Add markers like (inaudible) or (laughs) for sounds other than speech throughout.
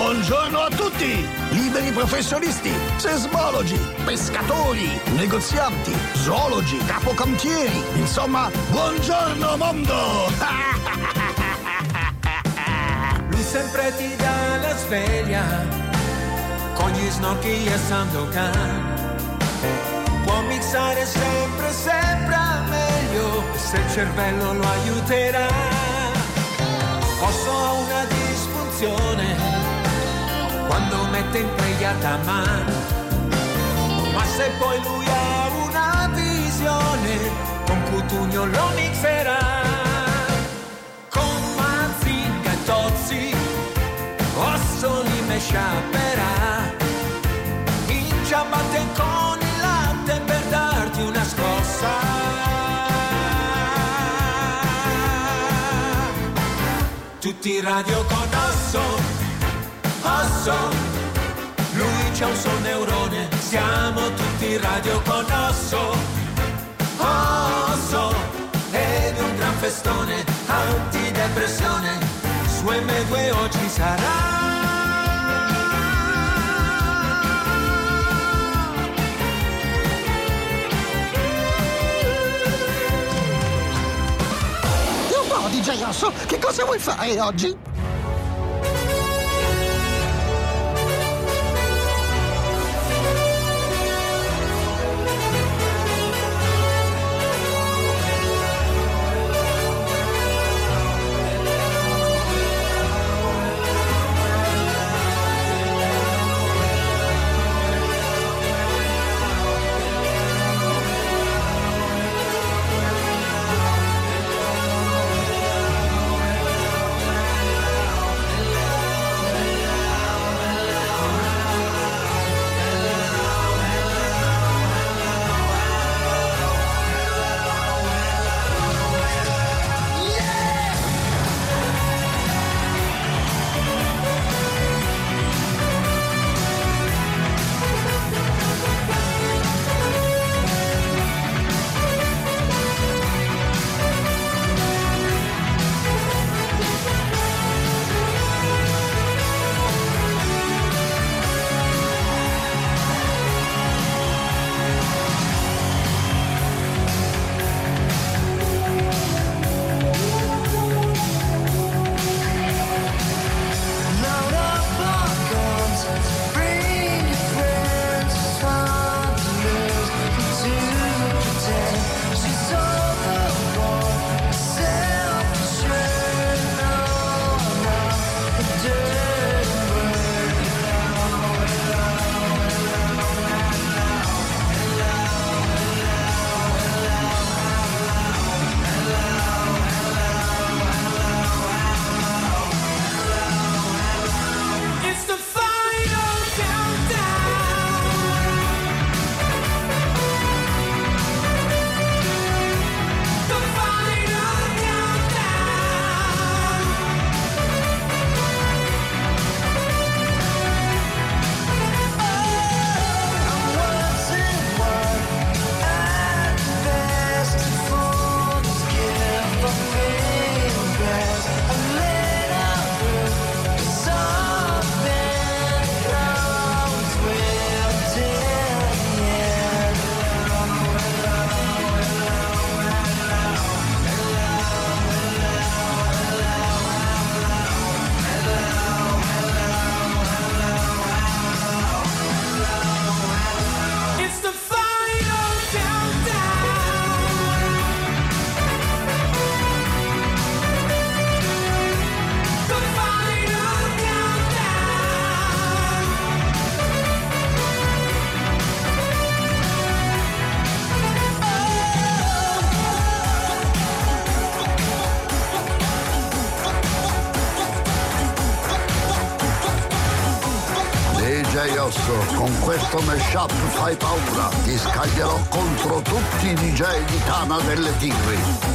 Buongiorno a tutti! Liberi professionisti, sesmologi, pescatori, negozianti, zoologi, capocantieri, insomma, buongiorno mondo! (laughs) Lui sempre ti dà la sveglia con gli snocchi e Sandokan. Può mixare sempre, sempre meglio se il cervello lo aiuterà. Posso una disfunzione quando mette impregliata mano. Ma se poi lui ha una visione, con Cutugno lo mixerà. Con Mazinga e Tozzi, Ossoli me sciaperà. In ciabatte con il latte per darti una scossa. Tutti in radio con Osso, Osso, lui c'ha un sol neurone, siamo tutti radio con Osso, Osso, ed un gran festone, antidepressione, su M2 oggi sarà. DJ Osso, che cosa vuoi fare oggi? Fai paura, ti scaglierò contro tutti i DJ di Tana delle Tigri.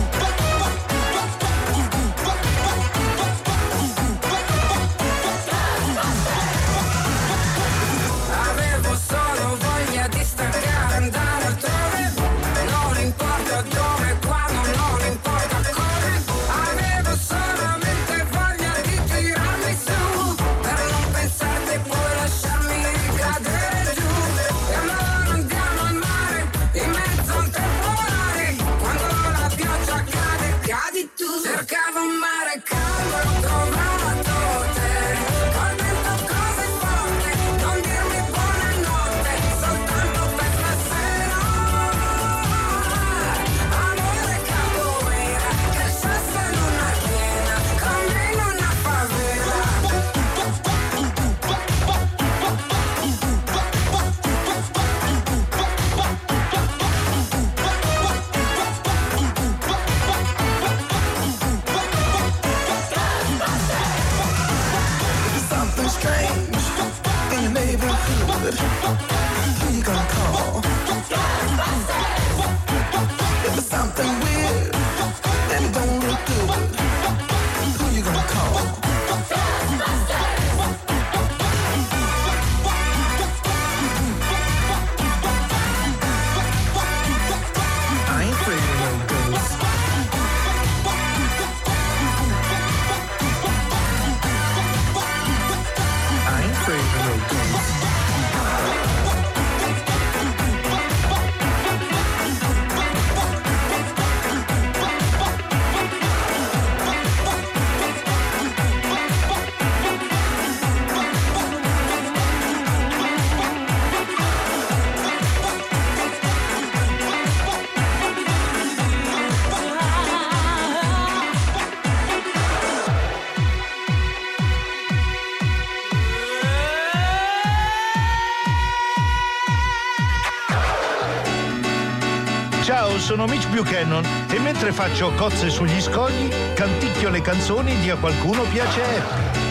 Ciao, sono Mitch Buchanan e mentre faccio cozze sugli scogli, canticchio le canzoni di A qualcuno piace Apple.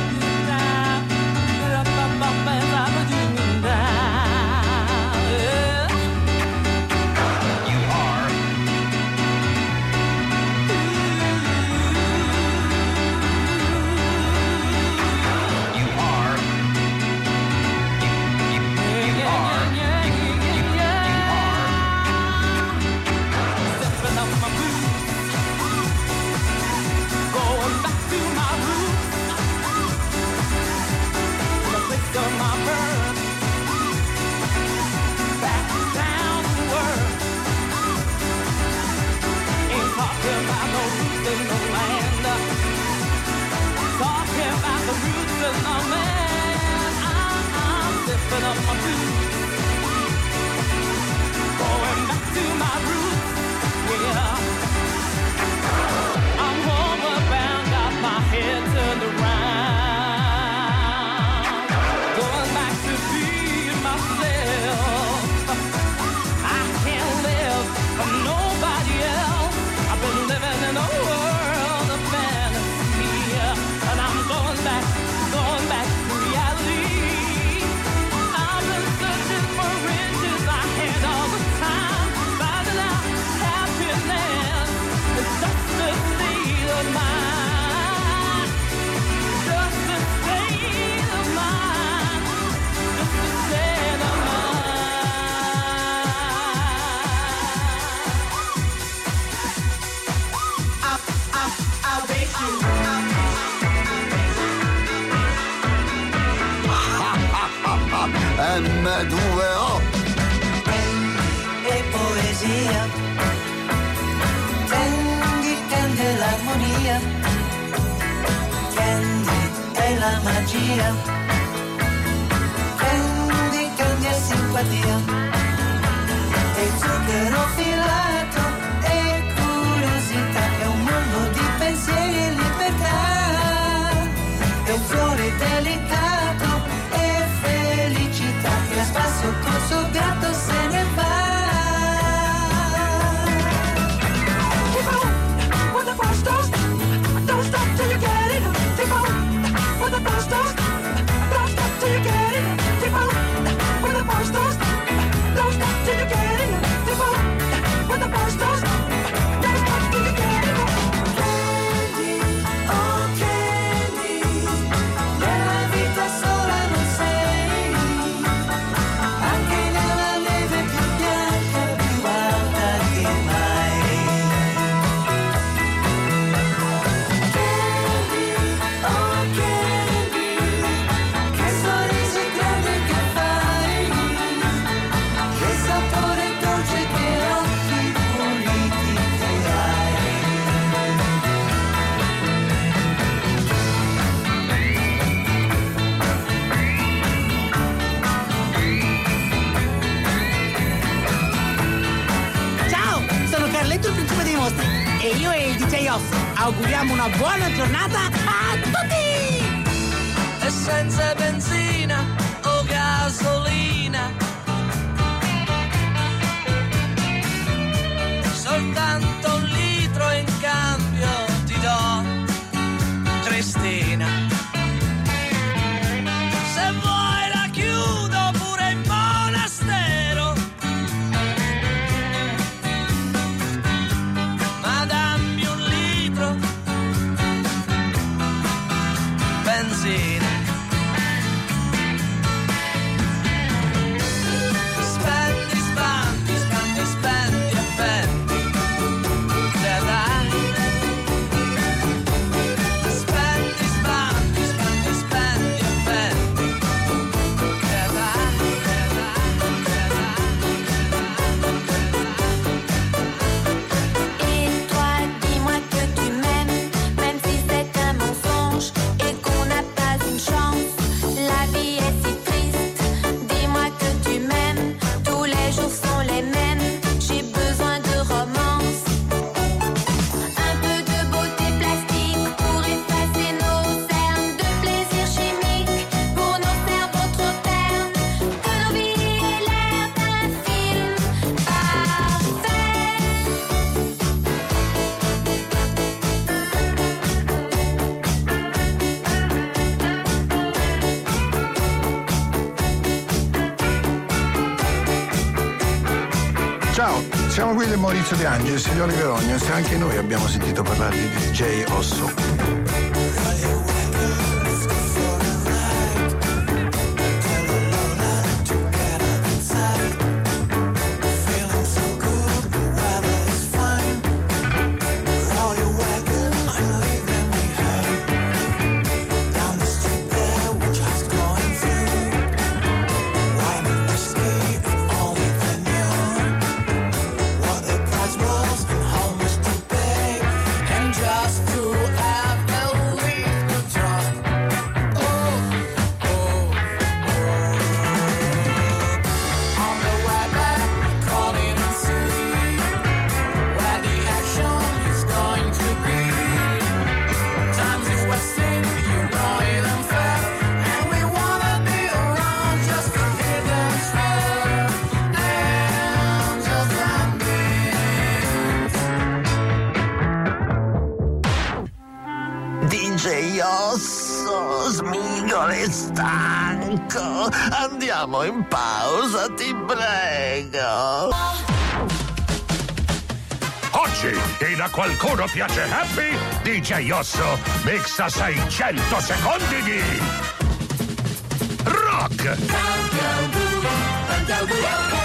Mohammad Ouera. Tanghi e poesia, Tanghi tende l'armonia, Tanghi è la magia, Tanghi tende simpatia, e zucchero filato. sou grata, Mostri e io e il DJ Off auguriamo una buona giornata a tutti! E senza benzina o gasolina soltanto lì Ciao, siamo qui del Maurizio De Angelis di Oliver Onions e anche noi abbiamo sentito parlare di DJ Osso. In pausa, ti prego. Oggi, e a qualcuno piace Happy, DJ Osso mixa 600 secondi di rock. Takes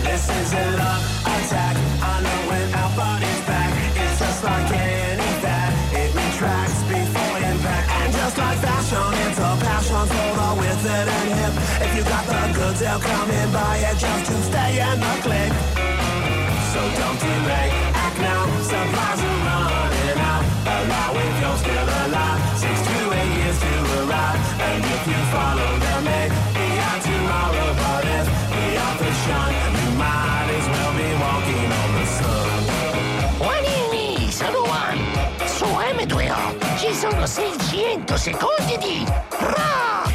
this is a love attack. I know when our back, it's just like any that it retracts before impact. And just like fashion, it's a passion for the withered and hip. If you got the goods, they'll come and buy it just to stay in the click. So don't delay, act now. Supplies are running out. Allow it, you're still. sono 600 secondi di rock!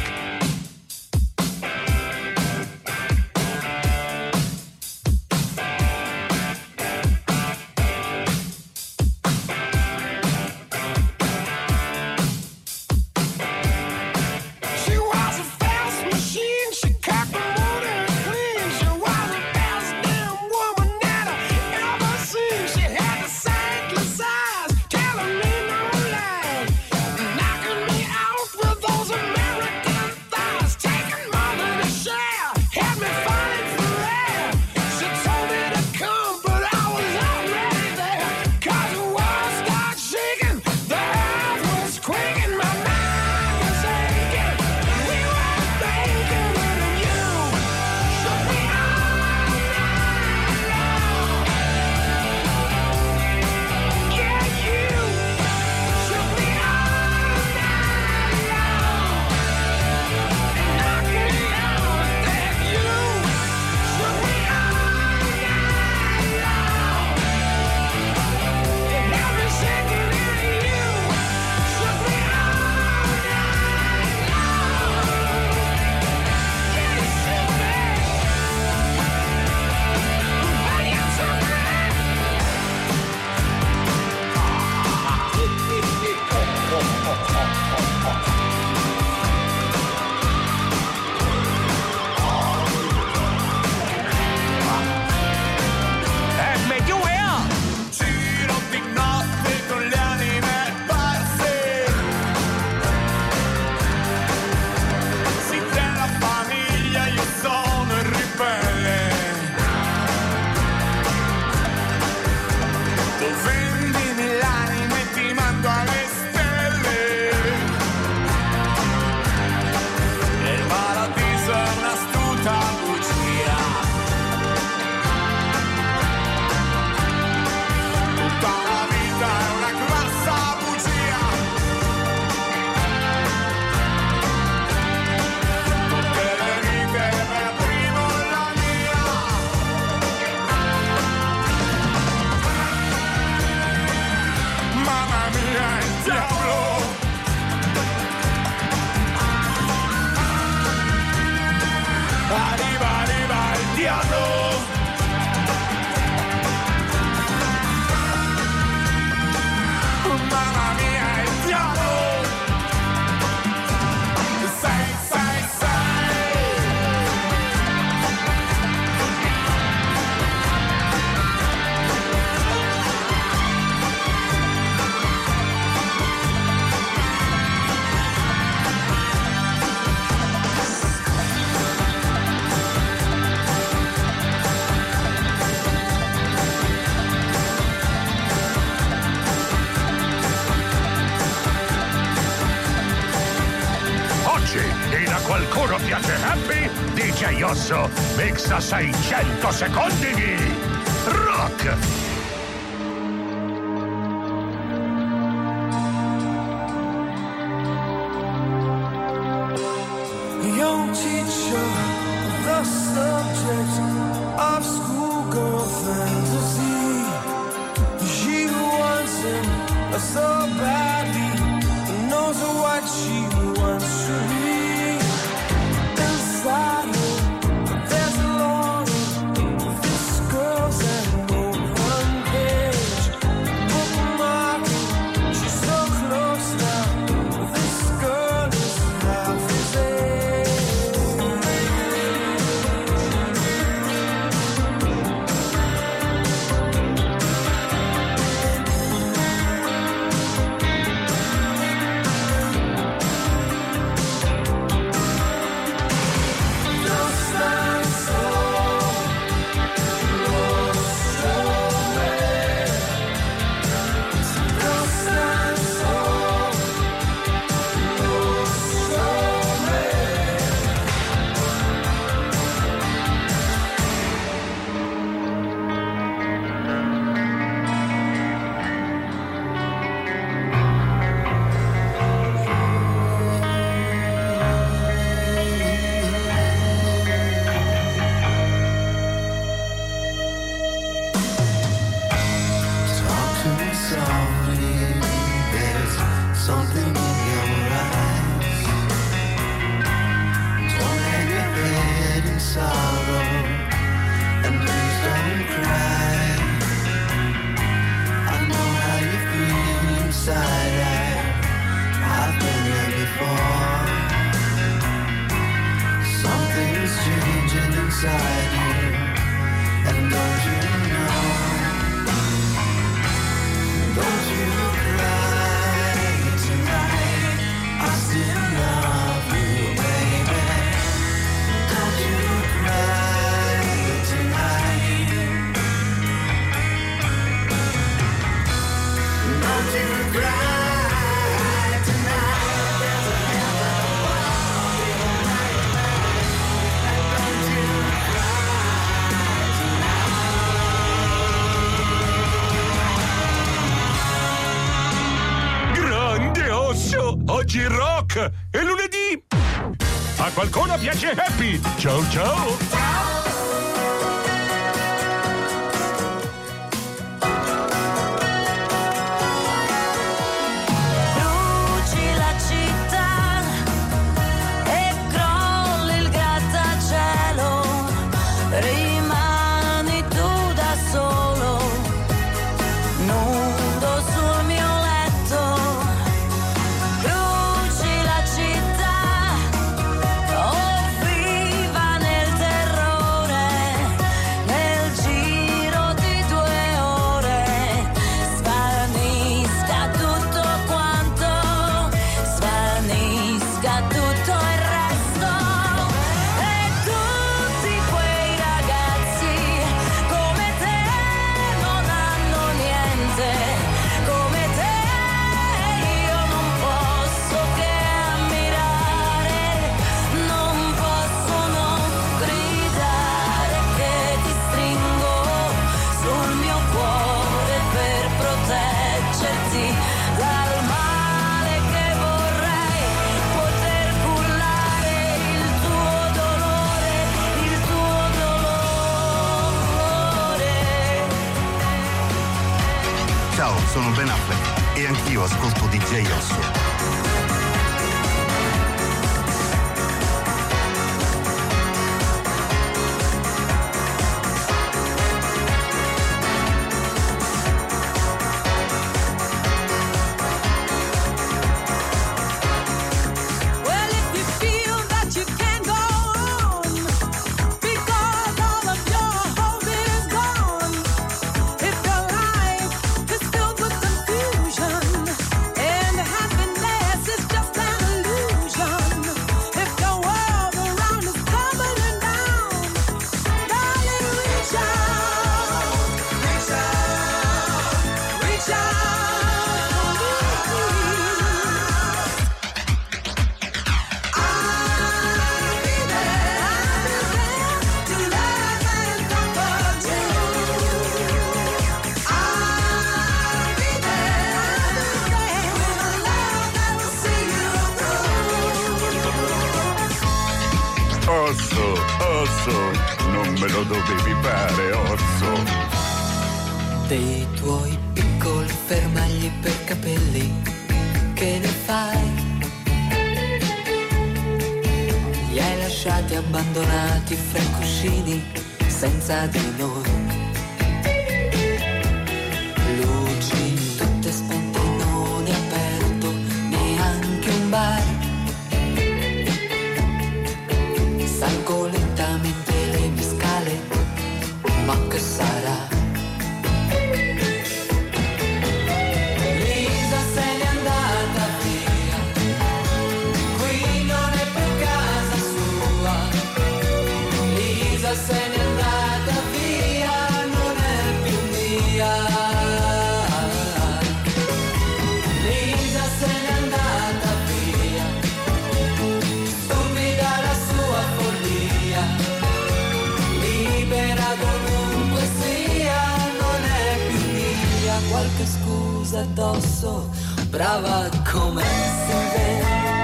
senza 600 secondi di... scusa addosso, brava come si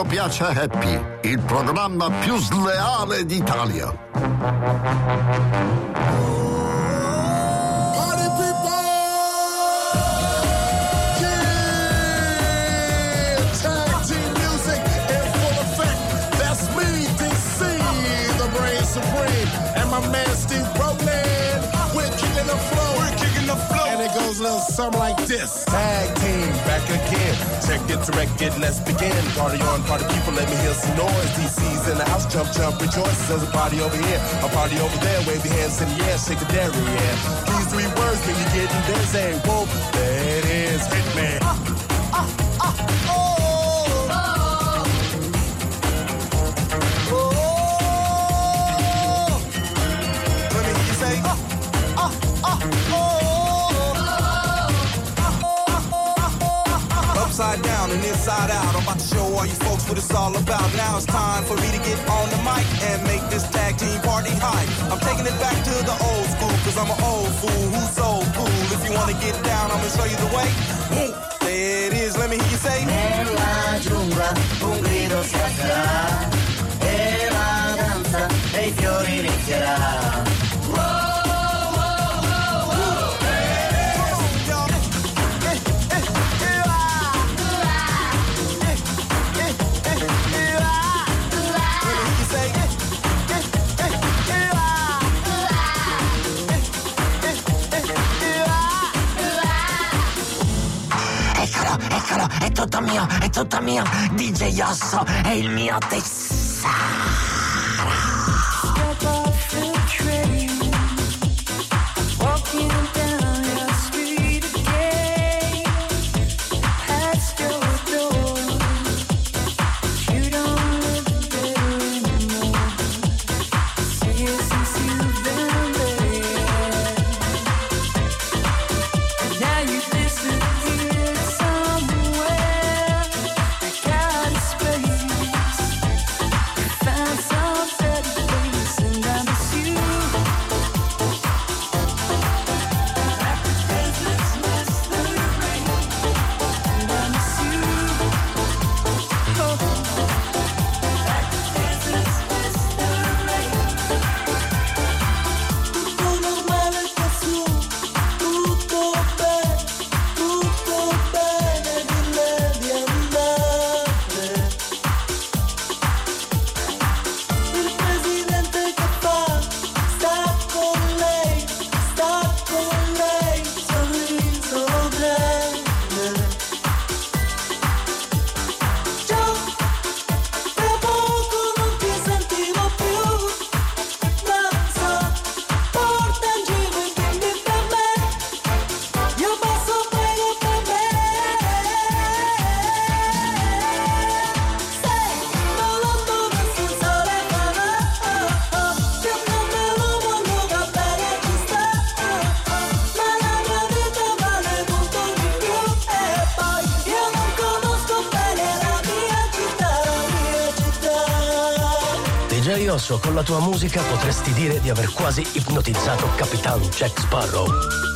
qualcuno piace Happy, il programma più sleale d'Italia. Something like this. Tag team back again. Check it to record, let's begin. Party on, party people, let me hear some noise. DC's in the house, jump, jump, rejoice. There's a party over here, a party over there. Wave your hands in the air, shake a dairy, yeah. These three words when you're getting busy. Whoa, it is. Let inside out. I'm about to show all you folks what it's all about. Now it's time for me to get on the mic and make this tag team party hype. I'm taking it back to the old school, cause I'm an old fool who's so cool. If you wanna get down, I'm gonna show you the way. Tutto mio. DJ Osso è il mio tesoro. Con la tua musica potresti dire di aver quasi ipnotizzato Capitan Jack Sparrow.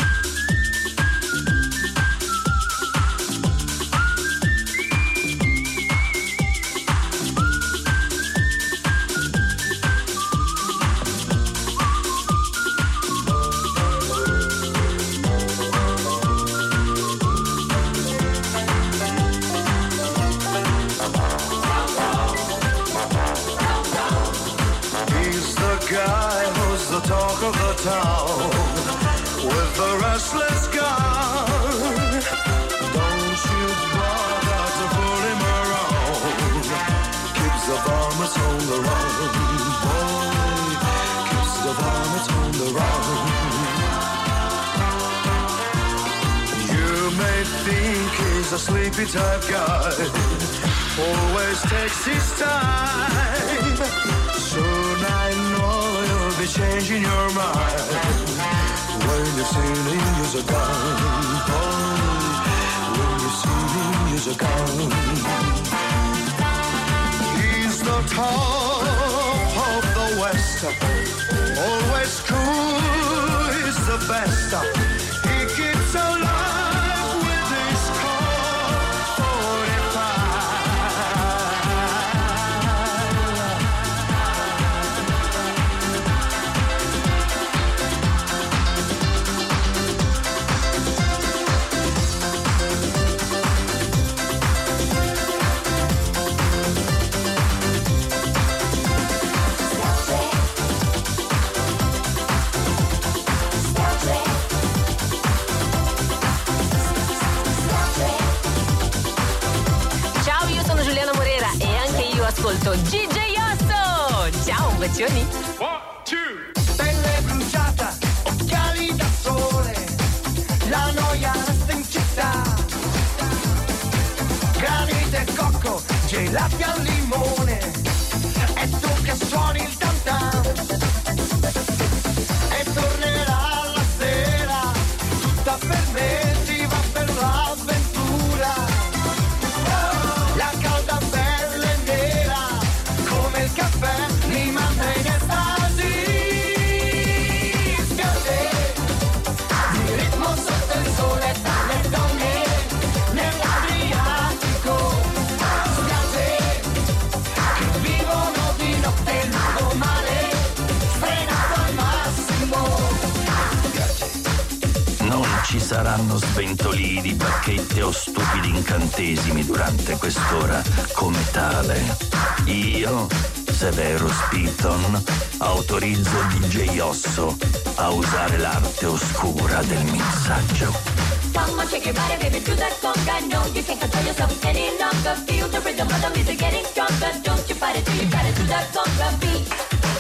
when you're me a gun. When you're me a gun. He's the top of the West, always cool, he's the best. Osso. Ciao, bacioni. Pelle bruciata, occhiali da sole, la noia resta in città. Granite e cocco, gelati al ci saranno sventolini, bacchette o stupidi incantesimi durante quest'ora come tale. Io, Severo Spiton, autorizzo DJ Osso a usare l'arte oscura del mixaggio. Come on, shake your body, baby, do that conga. No, you can't control yourself any longer. Feel the rhythm of the music getting stronger. Don't you fight it till you it, do that conga beat.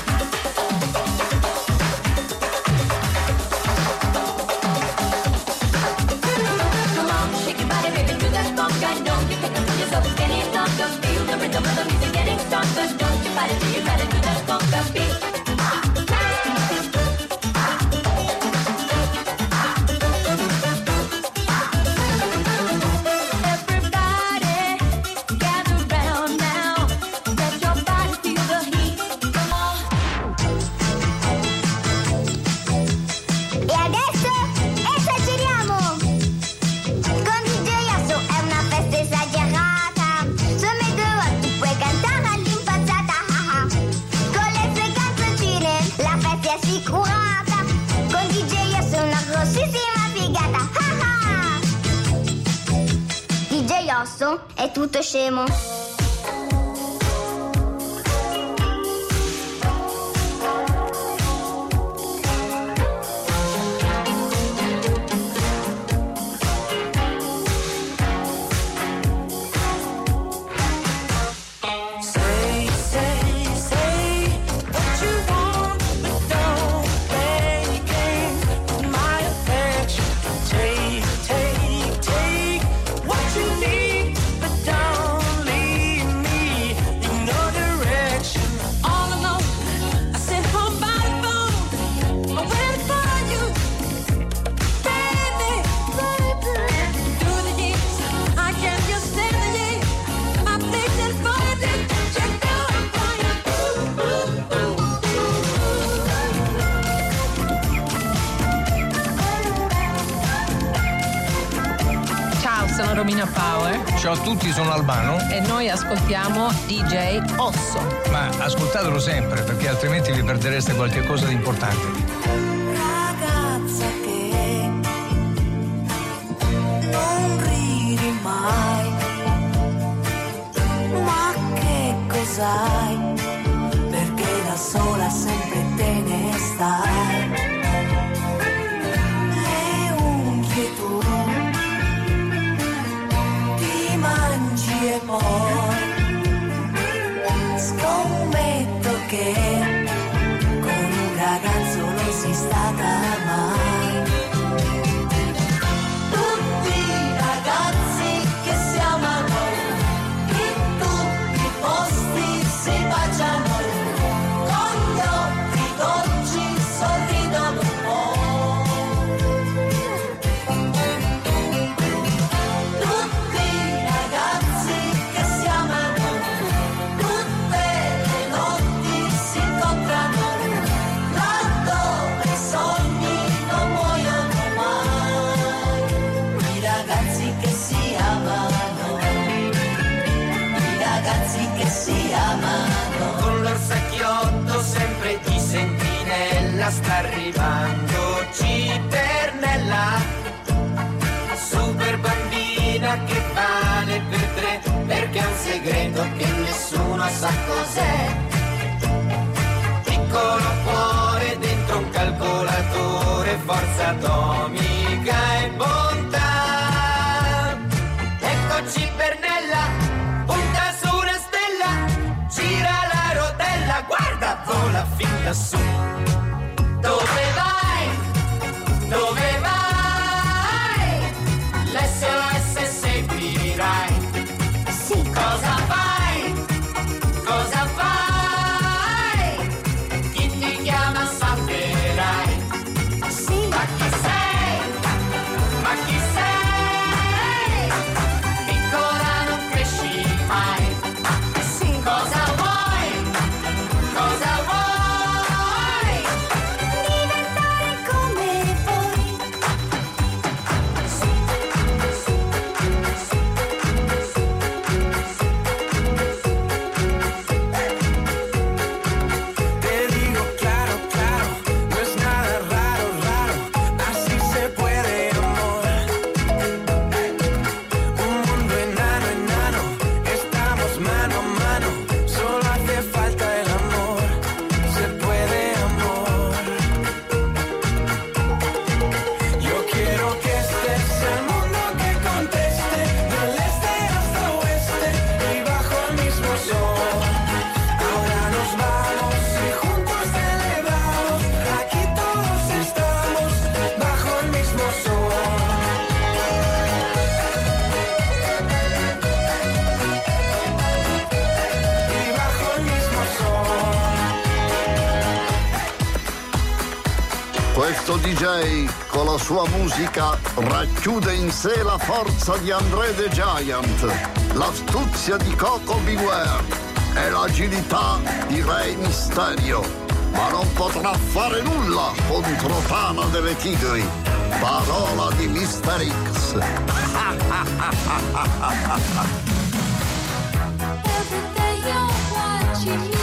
Control yourself. Feel the rhythm of the music getting stronger. Don't you fight it till you got it, do that conga beat. えます。ascoltiamo DJ Osso. Ma ascoltatelo sempre perché altrimenti vi perdereste qualche cosa di importante. nossa Cosé. musica racchiude in sé la forza di André the Giant, l'astuzia di Coco Beware e l'agilità di Re Mysterio. ma non potrà fare nulla contro Tana delle Tigri. Parola di Mister X. (laughs) Every day you're watching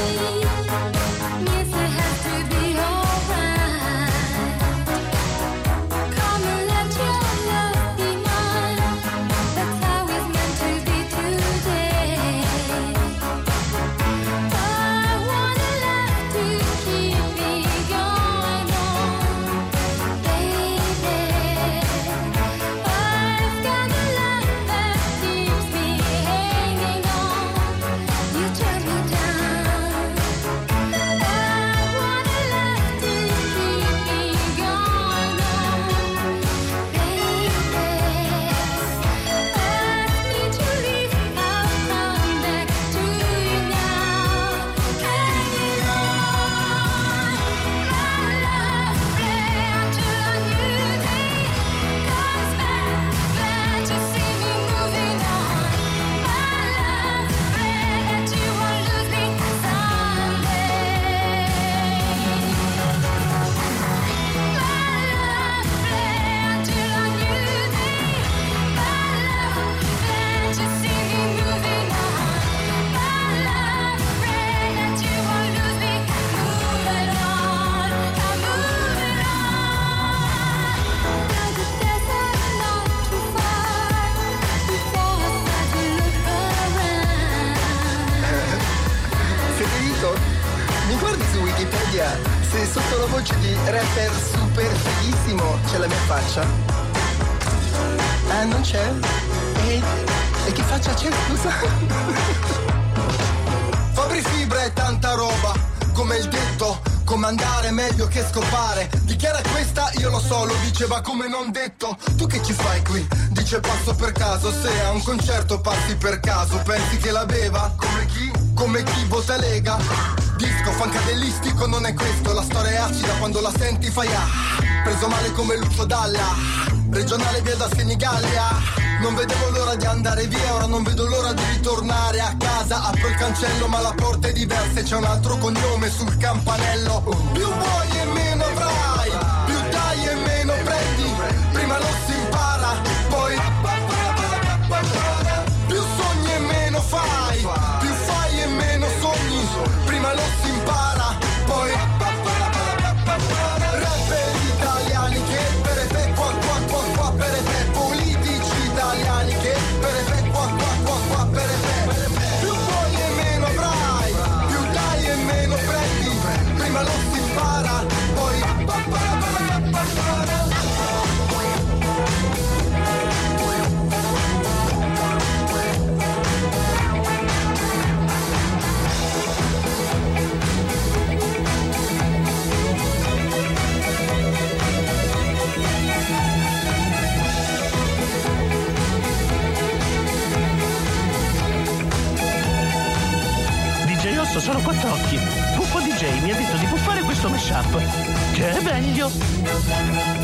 come non detto. Tu che ci fai qui? Dice passo per caso, se a un concerto passi per caso, pensi che la beva? Come chi? Come chi vota Lega? Disco fancadellistico non è questo, la storia è acida quando la senti fai ah. Preso male come Lucio Dalla, regionale via da Senigallia. Non vedevo l'ora di andare via, ora non vedo l'ora di ritornare a casa. Apro il cancello ma la porta è diversa e c'è un altro cognome sul campanello. Più vuoi sono quattro occhi. Puffo DJ mi ha detto di puffare questo mashup. Che è meglio.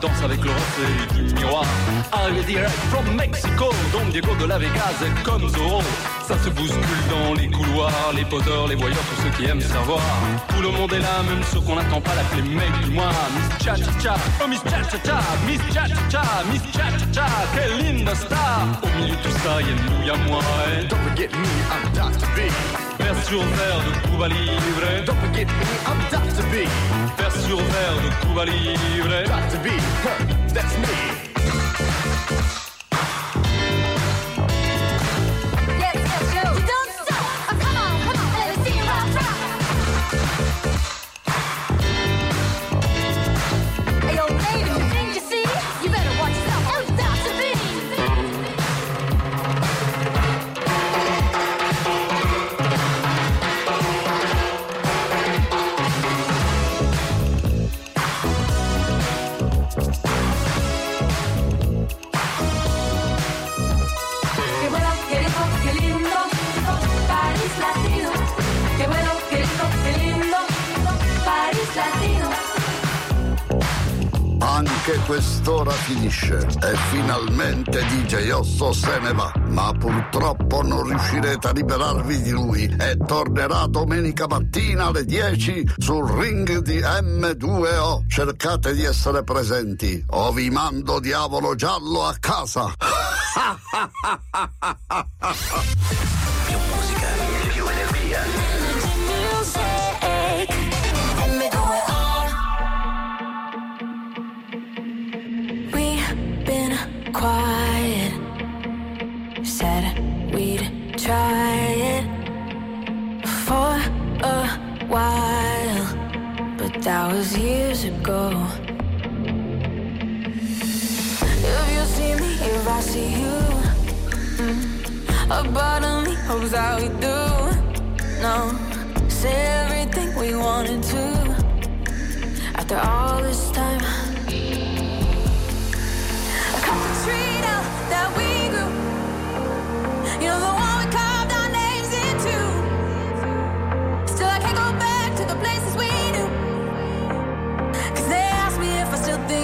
Danse avec le reflet du miroir. Arrivé direct from Mexico, Don Diego de la Vegas est comme Zorro. Ça se bouscule dans les couloirs, les poteurs, les voyeurs, tous ceux qui aiment savoir. Tout le monde est là, même ceux qu'on n'attend pas l'appeler mec du mois. Miss Cha Cha Cha, oh Miss Cha Cha Cha, Miss Cha Cha Cha, Miss Cha Cha Cha, quelle linda star. Au milieu de tout ça, y'a nous, y'a moi. Don't forget me, I'm Dr. B. Vers sur verre de Cuba Libre. Don't forget me, I'm Dr. B. Vers sur verre de Cuba Libre. Dr. B, huh, that's me. Finisce e finalmente DJ Osso se ne va. Ma purtroppo non riuscirete a liberarvi di lui e tornerà domenica mattina alle 10 sul ring di M2O. Cercate di essere presenti o vi mando diavolo giallo a casa. (laughs) Più musica, was years ago. If you see me, if I see you, a part of me hopes that we do. No, say everything we wanted to. After all this time. A couple tree now that we grew. You know the one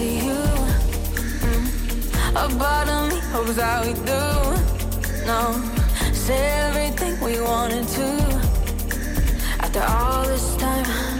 see you, a part of me hopes that we do. No, say everything we wanted to. After all this time.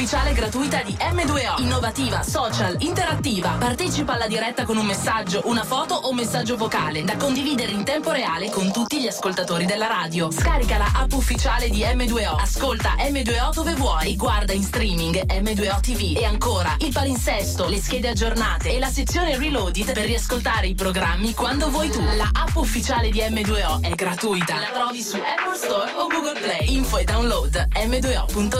Ufficiale gratuita di M2O. Innovativa, social, interattiva. Partecipa alla diretta con un messaggio, una foto o messaggio vocale da condividere in tempo reale con tutti gli ascoltatori della radio. Scarica la app ufficiale di M2O. Ascolta M2O dove vuoi. Guarda in streaming M2O TV. E ancora il palinsesto, le schede aggiornate e la sezione Reloaded per riascoltare i programmi quando vuoi tu. La app ufficiale di M2O è gratuita. La trovi su Apple Store o Google Play. Info e download m2o.it.